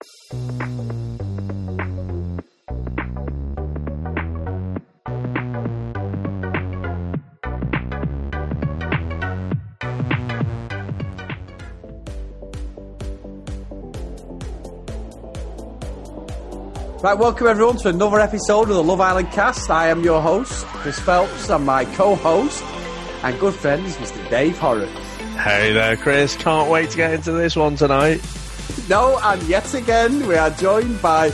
Right, welcome everyone to another episode of the Love Island cast. I am your host, Chris Phelps, and my co host and good friend is Mr. Dave Horrocks. Hey there, Chris. Can't wait to get into this one tonight. No, and yet again, we are joined by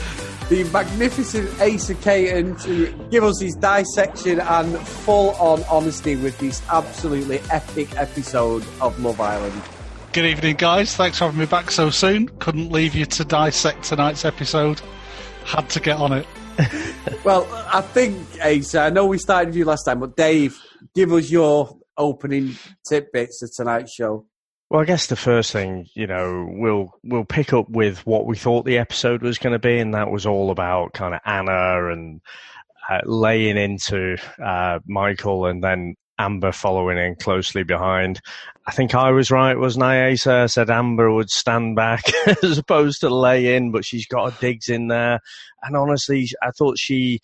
the magnificent Asa Caton to give us his dissection and full on honesty with this absolutely epic episode of Love Island. Good evening, guys. Thanks for having me back so soon. Couldn't leave you to dissect tonight's episode. Had to get on it. well, I think, Asa, I know we started with you last time, but Dave, give us your opening tidbits of tonight's show. Well, I guess the first thing, you know, we'll we'll pick up with what we thought the episode was going to be, and that was all about kind of Anna and uh, laying into uh, Michael, and then Amber following in closely behind. I think I was right, wasn't I, Asa? I said Amber would stand back as opposed to lay in, but she's got her digs in there. And honestly, I thought she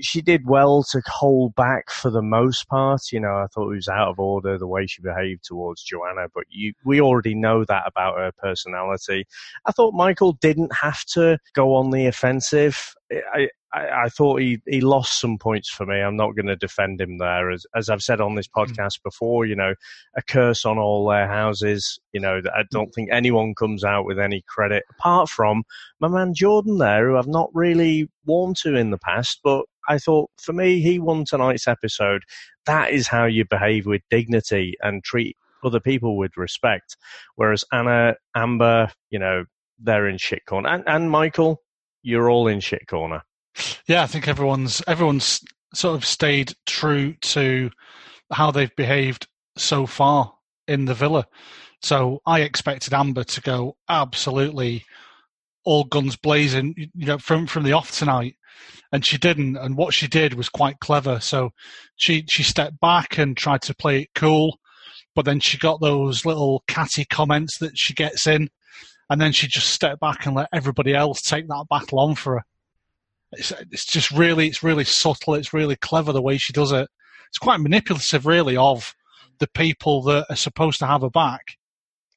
she did well to hold back for the most part. You know, I thought it was out of order the way she behaved towards Joanna, but you, we already know that about her personality. I thought Michael didn't have to go on the offensive. I, I, I, thought he, he lost some points for me. I'm not going to defend him there. As, as I've said on this hmm. podcast mm. before, you know, a curse on all their houses. You know, I don't think anyone comes out with any credit apart from my man Jordan there, who I've not really warmed to in the past. But I thought for me, he won tonight's episode. That is how you behave with dignity and treat other people with respect. Whereas Anna, Amber, you know, they're in shit corner. And, and Michael, you're all in shit corner. Yeah, I think everyone's everyone's sort of stayed true to how they've behaved so far in the villa. So I expected Amber to go absolutely all guns blazing, you know, from from the off tonight, and she didn't. And what she did was quite clever. So she she stepped back and tried to play it cool, but then she got those little catty comments that she gets in, and then she just stepped back and let everybody else take that battle on for her. It's, it's just really, it's really subtle. It's really clever the way she does it. It's quite manipulative, really, of the people that are supposed to have her back.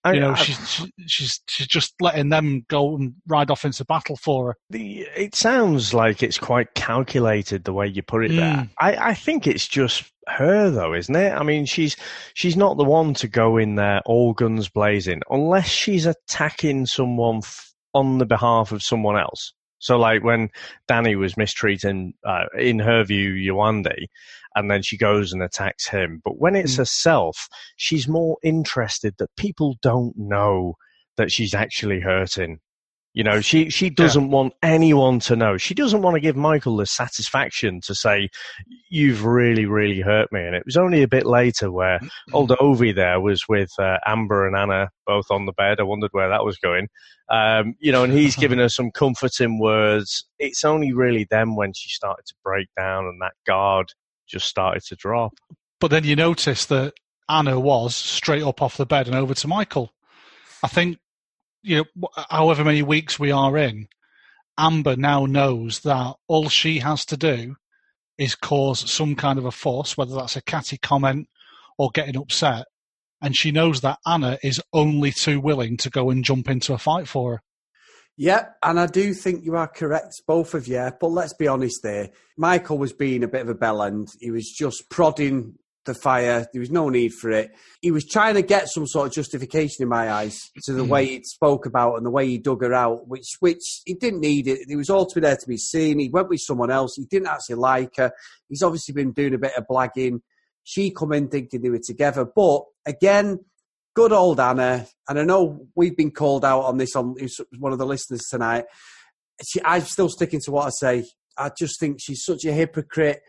I, you know, she's she's she's just letting them go and ride off into battle for her. The, it sounds like it's quite calculated the way you put it mm. there. I, I think it's just her though, isn't it? I mean, she's she's not the one to go in there all guns blazing unless she's attacking someone f- on the behalf of someone else. So like when Danny was mistreating, uh, in her view, Yewande, and then she goes and attacks him. But when it's mm. herself, she's more interested that people don't know that she's actually hurting. You know, she, she doesn't yeah. want anyone to know. She doesn't want to give Michael the satisfaction to say, you've really, really hurt me. And it was only a bit later where old Ovie there was with uh, Amber and Anna both on the bed. I wondered where that was going. Um, you know, and he's giving her some comforting words. It's only really then when she started to break down and that guard just started to drop. But then you notice that Anna was straight up off the bed and over to Michael. I think you know, however many weeks we are in, Amber now knows that all she has to do is cause some kind of a fuss, whether that's a catty comment or getting upset. And she knows that Anna is only too willing to go and jump into a fight for her. Yeah, and I do think you are correct, both of you. But let's be honest there. Michael was being a bit of a bell bellend. He was just prodding the fire. There was no need for it. He was trying to get some sort of justification in my eyes to the way mm. he spoke about and the way he dug her out, which which he didn't need it. It was all to be there to be seen. He went with someone else. He didn't actually like her. He's obviously been doing a bit of blagging. She come in thinking they were together, but again, good old Anna. And I know we've been called out on this on one of the listeners tonight. She, I'm still sticking to what I say. I just think she's such a hypocrite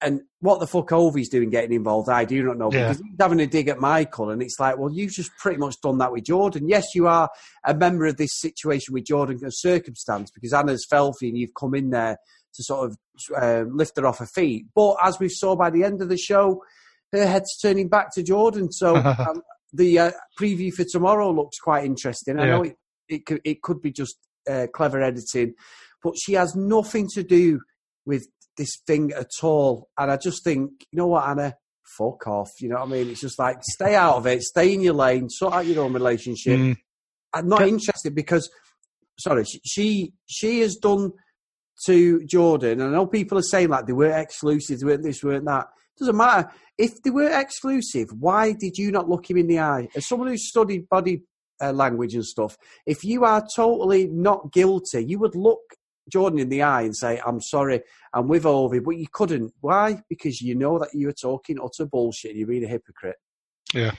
and what the fuck Ovie's doing getting involved, I do not know. Yeah. Because he's having a dig at Michael, and it's like, well, you've just pretty much done that with Jordan. Yes, you are a member of this situation with Jordan a circumstance because Anna's filthy and you've come in there to sort of uh, lift her off her feet. But as we saw by the end of the show, her head's turning back to Jordan. So um, the uh, preview for tomorrow looks quite interesting. I know it, it could, it could be just uh, clever editing, but she has nothing to do with this thing at all. And I just think, you know what, Anna, fuck off. You know what I mean? It's just like stay out of it, stay in your lane, sort out your own relationship. Mm. I'm not interested because, sorry, she she has done to Jordan. And I know people are saying like they weren't exclusive, they weren't this, weren't that. Doesn't matter if they were exclusive. Why did you not look him in the eye? As someone who's studied body uh, language and stuff, if you are totally not guilty, you would look Jordan in the eye and say, "I'm sorry, I'm with Ovie," but you couldn't. Why? Because you know that you were talking utter bullshit. You're being a hypocrite. Yeah.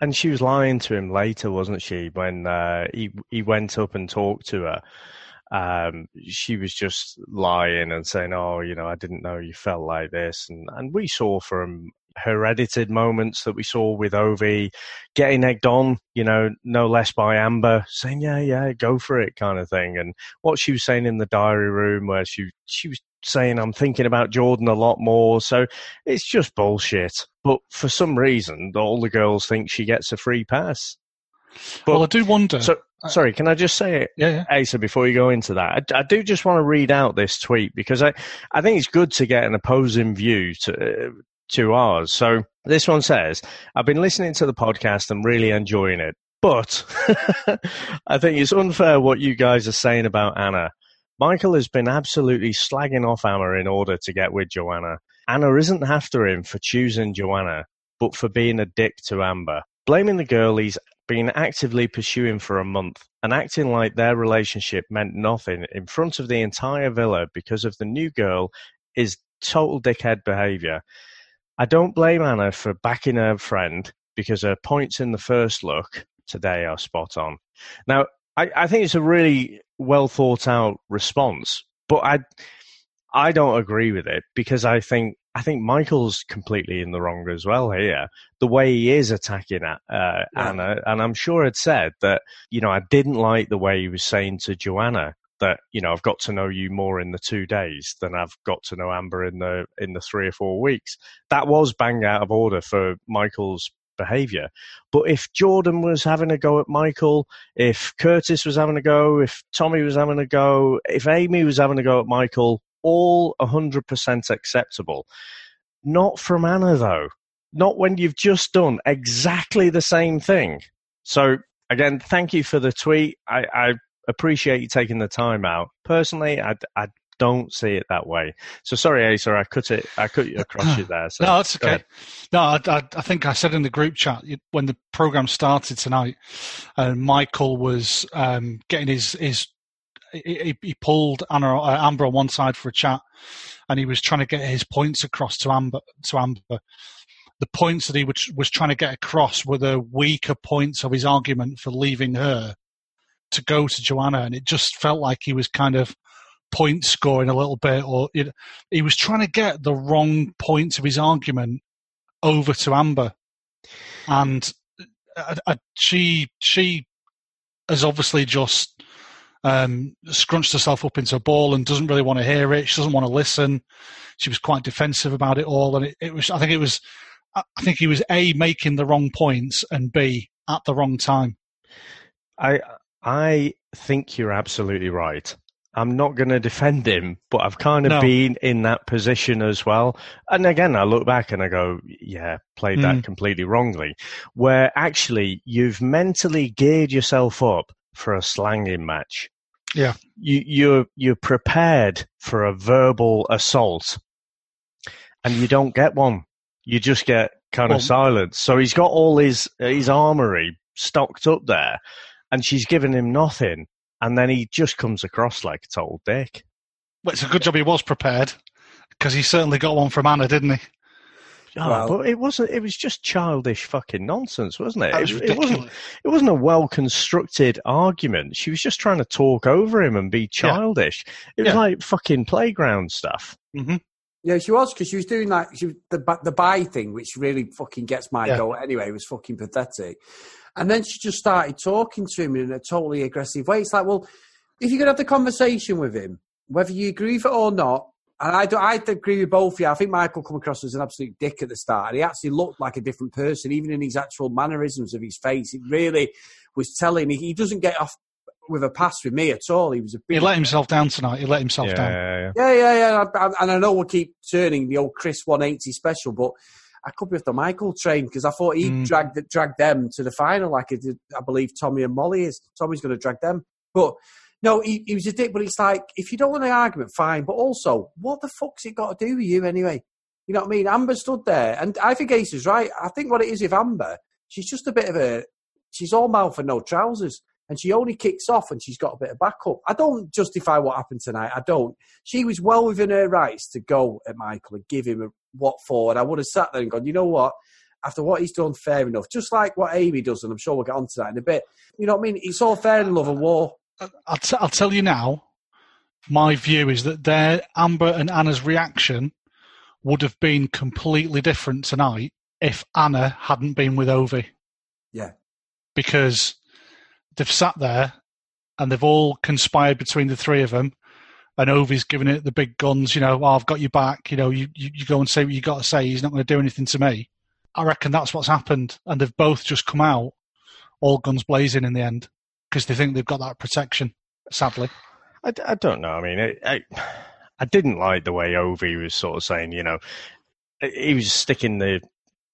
And she was lying to him later, wasn't she? When uh, he he went up and talked to her, um, she was just lying and saying, "Oh, you know, I didn't know you felt like this," and and we saw from her edited moments that we saw with Ovie getting egged on, you know, no less by Amber, saying, "Yeah, yeah, go for it," kind of thing, and what she was saying in the diary room, where she she was saying, "I'm thinking about Jordan a lot more," so it's just bullshit. But for some reason, all the girls think she gets a free pass. But, well, I do wonder. So, sorry, can I just say it, yeah, yeah. Asa, before you go into that? I, I, do just want to read out this tweet because I, I think it's good to get an opposing view to to ours. So this one says, I've been listening to the podcast and really enjoying it, but I think it's unfair what you guys are saying about Anna. Michael has been absolutely slagging off Anna in order to get with Joanna. Anna isn't after him for choosing Joanna, but for being a dick to Amber. Blaming the girl he's been actively pursuing for a month and acting like their relationship meant nothing in front of the entire villa because of the new girl is total dickhead behaviour. I don't blame Anna for backing her friend because her points in the first look today are spot on. Now, I, I think it's a really well thought out response, but I I don't agree with it because I think I think Michael's completely in the wrong as well here. The way he is attacking uh, yeah. Anna, and I'm sure had said that you know I didn't like the way he was saying to Joanna that you know I've got to know you more in the two days than I've got to know Amber in the in the three or four weeks. That was bang out of order for Michael's behavior. But if Jordan was having a go at Michael, if Curtis was having a go, if Tommy was having a go, if Amy was having a go at Michael, all 100% acceptable. Not from Anna though. Not when you've just done exactly the same thing. So again, thank you for the tweet. I, I appreciate you taking the time out. Personally, I, I don't see it that way. So sorry, Asa, I cut it. I cut you across you there. So no, that's okay. No, I, I, I, think I said in the group chat when the program started tonight, and uh, Michael was um, getting his his. He, he pulled Anna, uh, Amber on one side for a chat, and he was trying to get his points across to Amber. To Amber, the points that he was, was trying to get across were the weaker points of his argument for leaving her to go to Joanna, and it just felt like he was kind of point scoring a little bit, or it, he was trying to get the wrong points of his argument over to Amber, and uh, uh, she she has obviously just um, scrunched herself up into a ball and doesn't really want to hear it. She doesn't want to listen. She was quite defensive about it all, and it, it was. I think it was. I think he was a making the wrong points and b at the wrong time. I I think you're absolutely right. I'm not going to defend him, but I've kind of no. been in that position as well. And again, I look back and I go, yeah, played that mm. completely wrongly. Where actually you've mentally geared yourself up for a slanging match. Yeah. You, you're, you're prepared for a verbal assault and you don't get one. You just get kind well, of silence. So he's got all his, his armory stocked up there and she's given him nothing, and then he just comes across like a total dick. Well, it's a good job he was prepared because he certainly got one from Anna, didn't he? Oh, well, but it wasn't. It was just childish fucking nonsense, wasn't it? Was it, it, wasn't. It wasn't a well constructed argument. She was just trying to talk over him and be childish. Yeah. It was yeah. like fucking playground stuff. Mm-hmm. Yeah, she was because she was doing like she, the the buy thing, which really fucking gets my yeah. goat. Anyway, it was fucking pathetic. And then she just started talking to him in a totally aggressive way. It's like, well, if you're going to have the conversation with him, whether you agree with it or not, and I, do, I agree with both of you. I think Michael come across as an absolute dick at the start. He actually looked like a different person, even in his actual mannerisms of his face. It really was telling. Me he doesn't get off with a pass with me at all. He was a big. He let himself down tonight. He let himself yeah, down. yeah, Yeah, yeah, yeah. I- I- And I know we'll keep turning the old Chris 180 special, but I could be off the Michael train because I thought he Mm. dragged dragged them to the final, like he did, I believe Tommy and Molly is. Tommy's going to drag them, but no, he, he was a dick. But it's like if you don't want an argument, fine. But also, what the fuck's it got to do with you anyway? You know what I mean? Amber stood there, and I think Ace is right. I think what it is with Amber, she's just a bit of a, she's all mouth and no trousers, and she only kicks off when she's got a bit of backup. I don't justify what happened tonight. I don't. She was well within her rights to go at Michael and give him a what for, and I would have sat there and gone, you know what? After what he's done, fair enough. Just like what Amy does, and I'm sure we'll get on to that in a bit. You know what I mean? It's all fair in love and war. I'll, t- I'll tell you now. My view is that their Amber and Anna's reaction would have been completely different tonight if Anna hadn't been with Ovie. Yeah. because they've sat there and they've all conspired between the three of them. And Ovie's giving it the big guns, you know, oh, I've got you back, you know, you, you, you go and say what you got to say. He's not going to do anything to me. I reckon that's what's happened. And they've both just come out all guns blazing in the end because they think they've got that protection, sadly. I, I don't know. I mean, I, I, I didn't like the way Ovie was sort of saying, you know, he was sticking the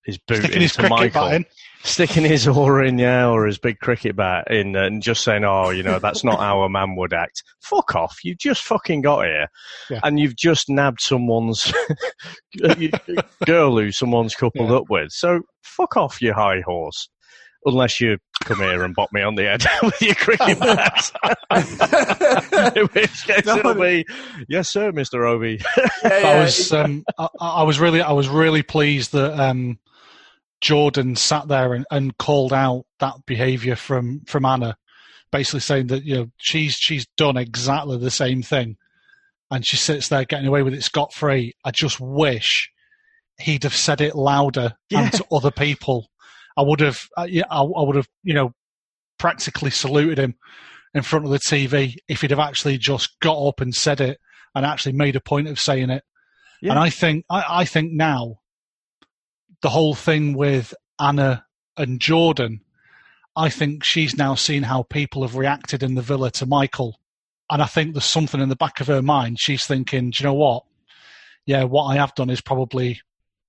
his boot Sticking into cricket Michael, in. sticking his oar in, yeah, or his big cricket bat in, uh, and just saying, oh, you know, that's not how a man would act. Fuck off! You just fucking got here, Yeah. and you've just nabbed someone's girl who someone's coupled Yeah. up with. So fuck off, you high horse. Unless you come here and bop me on the head with your cricket bat. In which case No, it'll be, yes, sir, Mister Ovie. I was um, I, I was really I was really pleased that um, Jordan sat there and, and called out that behaviour from from Anna, basically saying that you know she's she's done exactly the same thing, and she sits there getting away with it scot free. I just wish he'd have said it louder Yeah. and to other people. I would have uh, yeah I, I would have you know practically saluted him in front of the TV if he'd have actually just got up and said it and actually made a point of saying it. Yeah. And I think I, I think now the whole thing with Anna and Jordan, I think she's now seen how people have reacted in the villa to Michael. And I think there's something in the back of her mind. She's thinking, do you know what? Yeah, what I have done is probably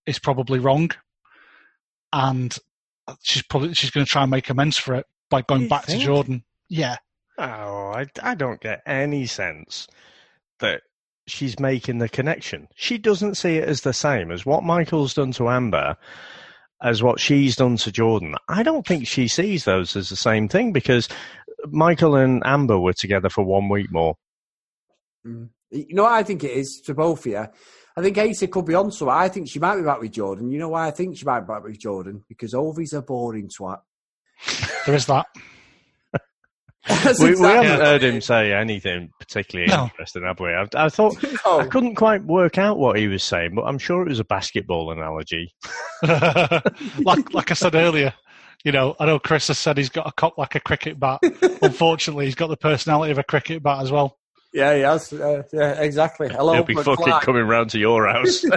is probably wrong. And she's probably she's going to try and make amends for it by going You back think? to Jordan. Yeah, Oh, I, I don't get any sense that she's making the connection. She doesn't see it as the same as what Michael's done to Amber, as what she's done to Jordan. I don't think she sees those as the same thing because Michael and Amber were together for one week more. Mm. You know what I think it is to both of you? I think Asa could be on so I think she might be back with Jordan. You know why I think she might be back with Jordan? Because Ovie's a boring twat. there is that. That's We, we haven't heard him say anything particularly No. interesting, have we? I, I thought oh. I Oh, couldn't quite work out what he was saying, but I'm sure it was a basketball analogy. like like I said earlier, you know, I know Chris has said he's got a cock like a cricket bat. Unfortunately, he's got the personality of a cricket bat as well. Yeah, yes, uh, yeah, exactly. Hello, He'll be fucking McFly. coming round to your house.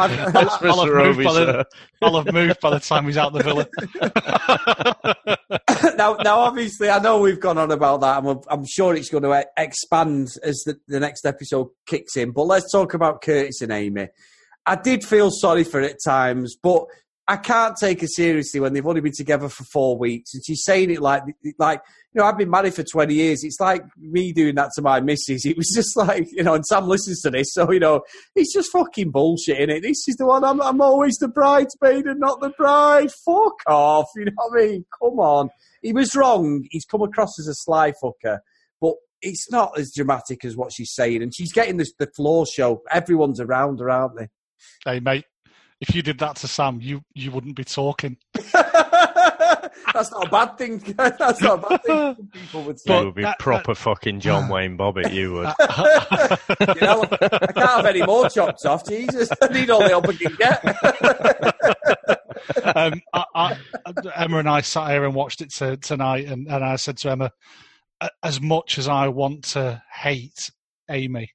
I've- That's I'll have Mr. moved by the- I'll have moved by the time he's out the villa. now, now, obviously, I know we've gone on about that, and I'm sure it's going to expand as the, the next episode kicks in. But let's talk about Curtis and Amy. I did feel sorry for it at times, but I can't take her seriously when they've only been together for four weeks, and she's saying it like, like you know, I've been married for 20 years. It's like me doing that to my missus. It was just like, you know, and Sam listens to this, so you know, it's just fucking bullshit, is it? This is the one. I'm, I'm always the bridesmaid and not the bride. Fuck off. You know what I mean? Come on. He was wrong. He's come across as a sly fucker, but it's not as dramatic as what she's saying. And she's getting this, the floor show. Everyone's around her, aren't they? hey, mate, if you did that to Sam, you you wouldn't be talking. That's not a bad thing. That's not a bad thing. some People would You say. would be that- proper fucking John Wayne Bobbitt, you would. you know, I can't have any more chopped off. Jesus, I need all the help I can get. um, I, I, Emma and I sat here and watched it to, tonight, and, and I said to Emma, as much as I want to hate Amy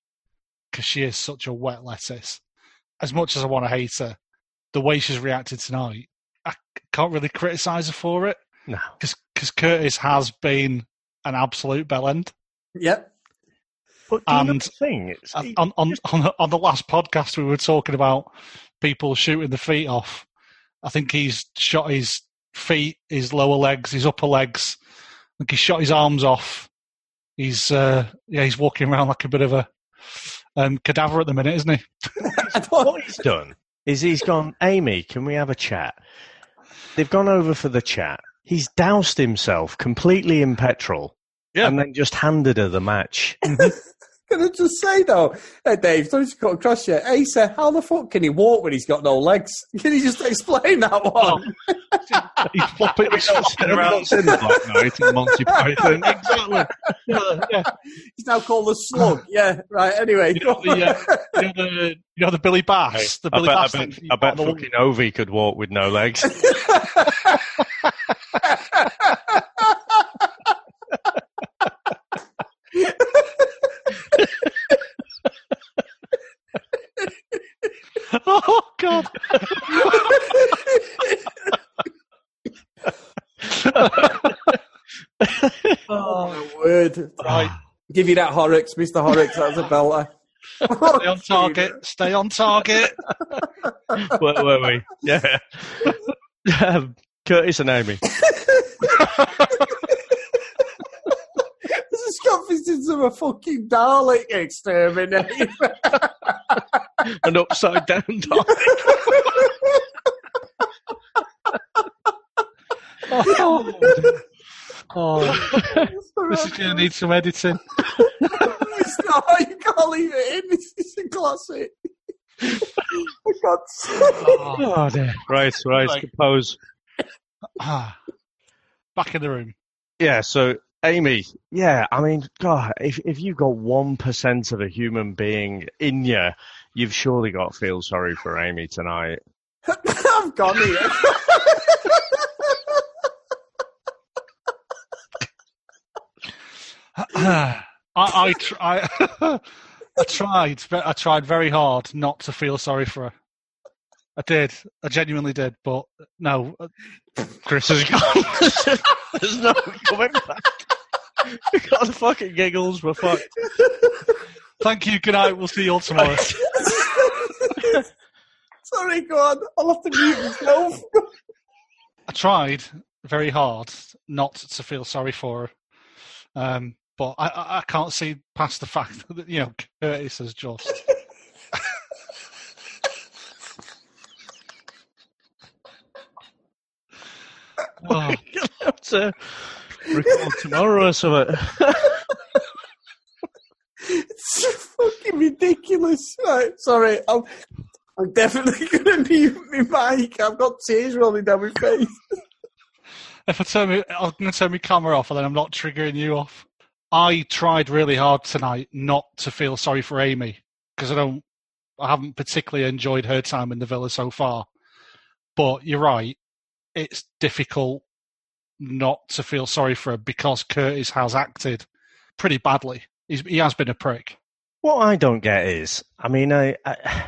because she is such a wet lettuce, as much as I want to hate her, the way she's reacted tonight, I can't really criticise her for it No. Because Curtis has been an absolute bellend. Yep. But do you know And- the thing? It's, on on on the, on the last podcast we were talking about people shooting the feet off. I think he's shot his feet, his lower legs, his upper legs. I think he shot his arms off. He's uh, yeah, he's walking around like a bit of a um, cadaver at the minute, isn't he? What he's done is he's gone, Amy, can we have a chat? They've gone over for the chat. He's doused himself completely in petrol Yeah. and then just handed her the match. Can I just say though, hey Dave, sorry to cut across you. Hey, sir, how the fuck can he walk when he's got no legs? Can you just explain that one? He's flopping, he's flopping around. in the Black Knight and Monty Python. Exactly. Yeah, yeah. He's now called the slug. yeah, right. Anyway, You know the, uh, you know the you know the Billy Bass, the Billy I Bass. bet, thing I bet on the- fucking Ovie could walk with no legs. Oh God! oh my word! Right, Give you that Horrocks, Mister Horrocks. That's a belter. stay on target. Stay on target. Where were we? Yeah. um, Curtis and Amy. This is confidence of a fucking Dalek exterminator. An upside down dog. Oh, oh, this is going to need some editing. It's not, you can't leave it in. This is a classic. For God's sake. Oh, Oh, dear. Right, right. Like- Compose. ah. Back in the room. Yeah, so Amy, yeah, I mean, God, if if you've got one percent of a human being in you, you've surely got to feel sorry for Amy tonight. I've gone here. I I, tr- I, I tried. but I tried very hard not to feel sorry for her. I did. I genuinely did. But no, Chris has gone. There's no coming back. We got the fucking giggles. We're fucked. thank you. Good night. We'll see you all tomorrow. Sorry, go on. I'll have to mute myself. I tried very hard not to feel sorry for her, um, but I, I, I can't see past the fact that you know Curtis has just. Oh, have to record tomorrow or something. It's fucking ridiculous. Right, sorry. I'm, I'm definitely going to mute my mic. I've got tears rolling down my face. if I turn me, I'm going to turn my camera off, and then I'm not triggering you off. I tried really hard tonight not to feel sorry for Amy because I don't, I haven't particularly enjoyed her time in the villa so far. But you're right, it's difficult not to feel sorry for her because Curtis has acted pretty badly. He's, he has been a prick. What I don't get is, I mean, I, I,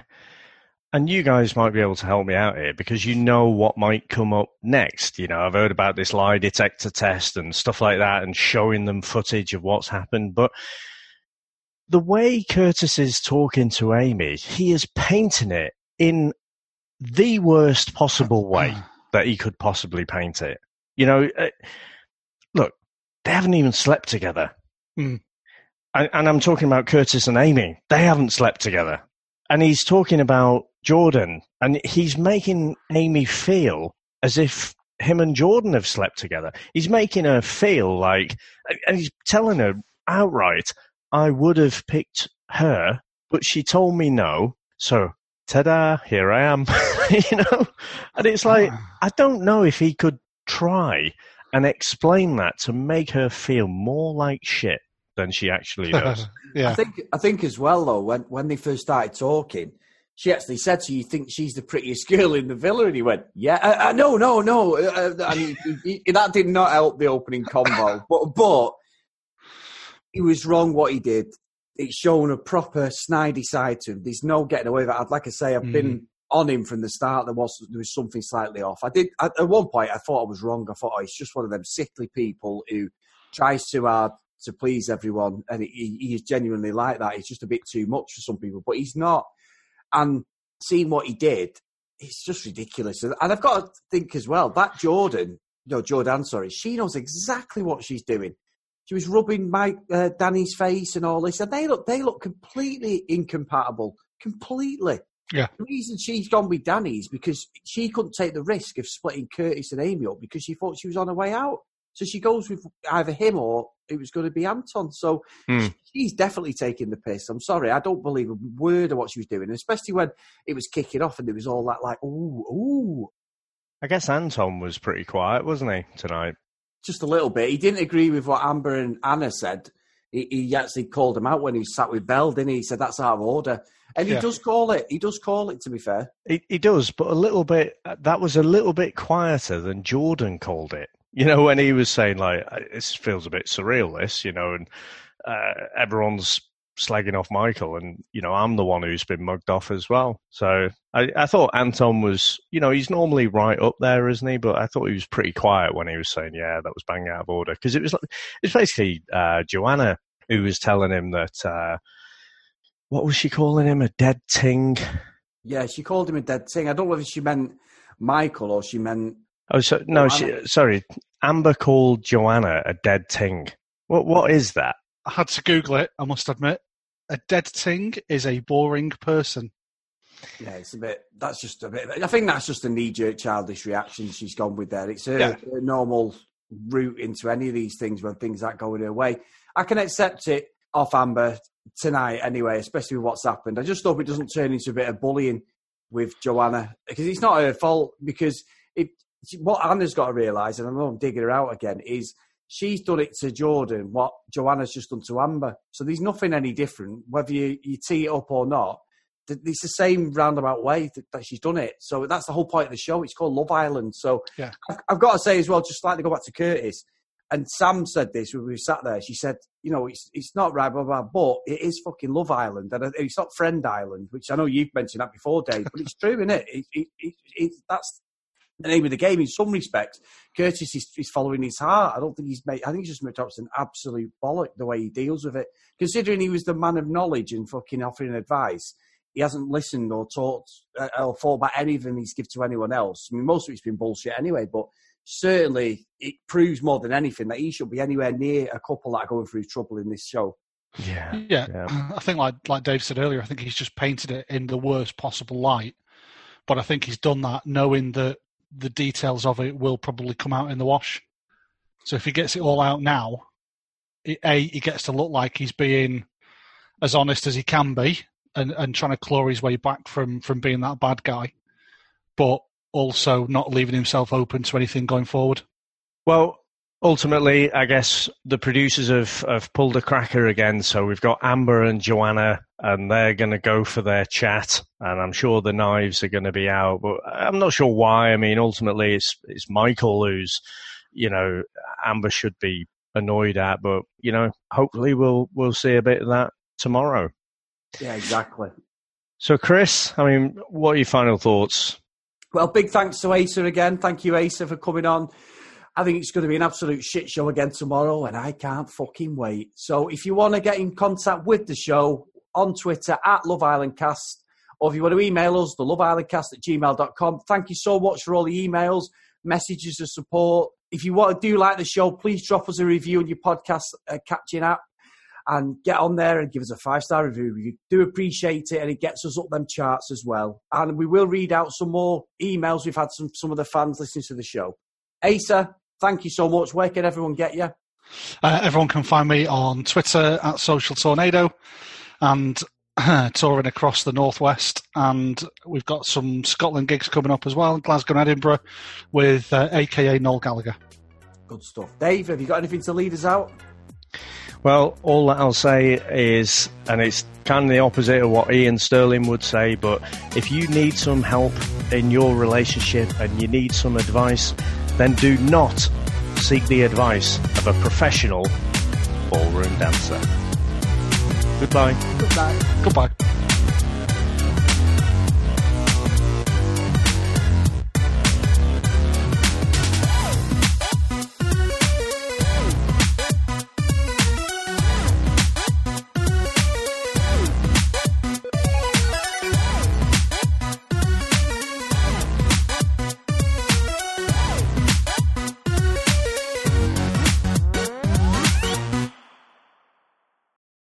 and you guys might be able to help me out here because you know what might come up next. You know, I've heard about this lie detector test and stuff like that, and showing them footage of what's happened. But the way Curtis is talking to Amy, he is painting it in the worst possible way that he could possibly paint it. You know, uh, look, they haven't even slept together. And, and I'm talking about Curtis and Amy. They haven't slept together. And he's talking about Jourdan, and he's making Amy feel as if him and Jourdan have slept together. He's making her feel like, and he's telling her outright, I would have picked her, but she told me no. So, ta-da, here I am. you know? And it's like, I don't know if he could try and explain that to make her feel more like shit than she actually does. yeah. I think I think as well though when when they first started talking, she actually said, to you think she's the prettiest girl in the villa?" And he went, "Yeah, uh, uh, no, no, no." Uh, uh, and he, he, he- that did not help the opening combo, but but he was wrong what he did. It's shown a proper snidey side to him. There's no getting away with it. I'd like I say, I've been on him from the start. There was there was something slightly off. I did at, at one point. I thought I was wrong. I thought oh, he's just one of them sickly people who tries too hard to please everyone, and he, he is genuinely like that. He's just a bit too much for some people, but he's not. And seeing what he did, it's just ridiculous. And I've got to think as well that Jordan, no Jordan, sorry, she knows exactly what she's doing. She was rubbing Mike uh, Danny's face and all this, and they look they look completely incompatible, completely. Yeah. The reason she's gone with Danny is because she couldn't take the risk of splitting Curtis and Amy up because she thought she was on her way out. So she goes with either him or it was going to be Anton. So Hmm. she's definitely taking the piss. I'm sorry, I don't believe a word of what she was doing, especially when it was kicking off and there was all that like, ooh, ooh, I guess Anton was pretty quiet, wasn't he, tonight? just a little bit. He didn't agree with what Amber and Anna said. He, he actually called him out when he sat with Belle, didn't he? He said that's out of order, and he does call it. He does call it. To be fair, He, he does, but a little bit. That was a little bit quieter than Jordan called it. You know, when he was saying like, "This feels a bit surreal," this, you know, and uh, everyone's slagging off Michael, and you know, I'm the one who's been mugged off as well. So I, I thought Anton was, you know, he's normally right up there, isn't he? But I thought he was pretty quiet when he was saying, "Yeah, that was bang out of order," because it was like it's basically uh, Joanna who was telling him that. Uh, what was she calling him? A dead ting. yeah, she called him a dead thing. I don't know if she meant Michael or she meant Oh, so, no, Joanna. she, sorry. Amber called Joanna a dead ting. What, what is that? I had to Google it. I must admit, a dead ting is a boring person. Yeah, it's a bit. That's just a bit. I think that's just a knee-jerk, childish reaction she's gone with there. It's her, Yeah. her normal route into any of these things when things aren't going her way. I can accept it off Amber tonight anyway, especially with what's happened. I just hope it doesn't turn into a bit of bullying with Joanna because it's not her fault. Because it, what Anna's got to realise, and I know I'm digging her out again, is she's done it to Jordan what Joanna's just done to Amber. So there's nothing any different whether you, you tee it up or not it's the same roundabout way that, that she's done it. So that's the whole point of the show. It's called Love Island. So Yeah. I've, I've got to say as well, just like slightly go back to Curtis. And Sam said this when we sat there. She said, "You know, it's it's not right, blah blah, but it is fucking Love Island, and uh, it's not Friend Island, which I know you've mentioned that before, Dave. But it's true, isn't it? It, it, it, it? That's the name of the game. In some respects, Curtis is, is following his heart. I don't think he's made. I think he's just made up an absolute bollock the way he deals with it. Considering he was the man of knowledge and fucking offering advice, he hasn't listened or talked uh, or thought about anything he's given to anyone else. I mean, most of it's been bullshit anyway, but certainly it proves more than anything that he should be anywhere near a couple that are going through trouble in this show. Yeah. Yeah, Yeah. I think like like Dave said earlier, I think he's just painted it in the worst possible light. But I think he's done that knowing that the details of it will probably come out in the wash. So if he gets it all out now, it, a he gets to look like he's being as honest as he can be and, and trying to claw his way back from from being that bad guy, but also not leaving himself open to anything going forward. Well, ultimately, I guess the producers have, have pulled a cracker again. So we've got Amber and Joanna, and they're going to go for their chat. And I'm sure the knives are going to be out, but I'm not sure why. I mean, ultimately, it's it's Michael who's, you know, Amber should be annoyed at, but you know, hopefully we'll we'll see a bit of that tomorrow. Yeah, exactly. So, Chris, I mean, what are your final thoughts? Well, big thanks to Asa again. Thank you, Asa, for coming on. I think it's going to be an absolute shit show again tomorrow, and I can't fucking wait. So, if you want to get in contact with the show on Twitter at Love Island Cast, or if you want to email us, the Love Island Cast at gmail.com. Thank you so much for all the emails, messages of support. If you want to do like the show, please drop us a review on your podcast uh, catching app and get on there and give us a five star review. We do appreciate it, and it gets us up them charts as well. And we will read out some more emails we've had some some of the fans listening to the show. Asa, thank you so much. Where can everyone get you? Uh, everyone can find me on Twitter at Social Tornado and touring across the northwest. And we've got some Scotland gigs coming up as well, Glasgow and Edinburgh, with uh, AKA Noel Gallagher. Good stuff. Dave, have you got anything to lead us out? Well, all that I'll say is, and it's kind of the opposite of what Iain Stirling would say, but if you need some help in your relationship and you need some advice, then do not seek the advice of a professional ballroom dancer. Goodbye. Good night. Goodbye.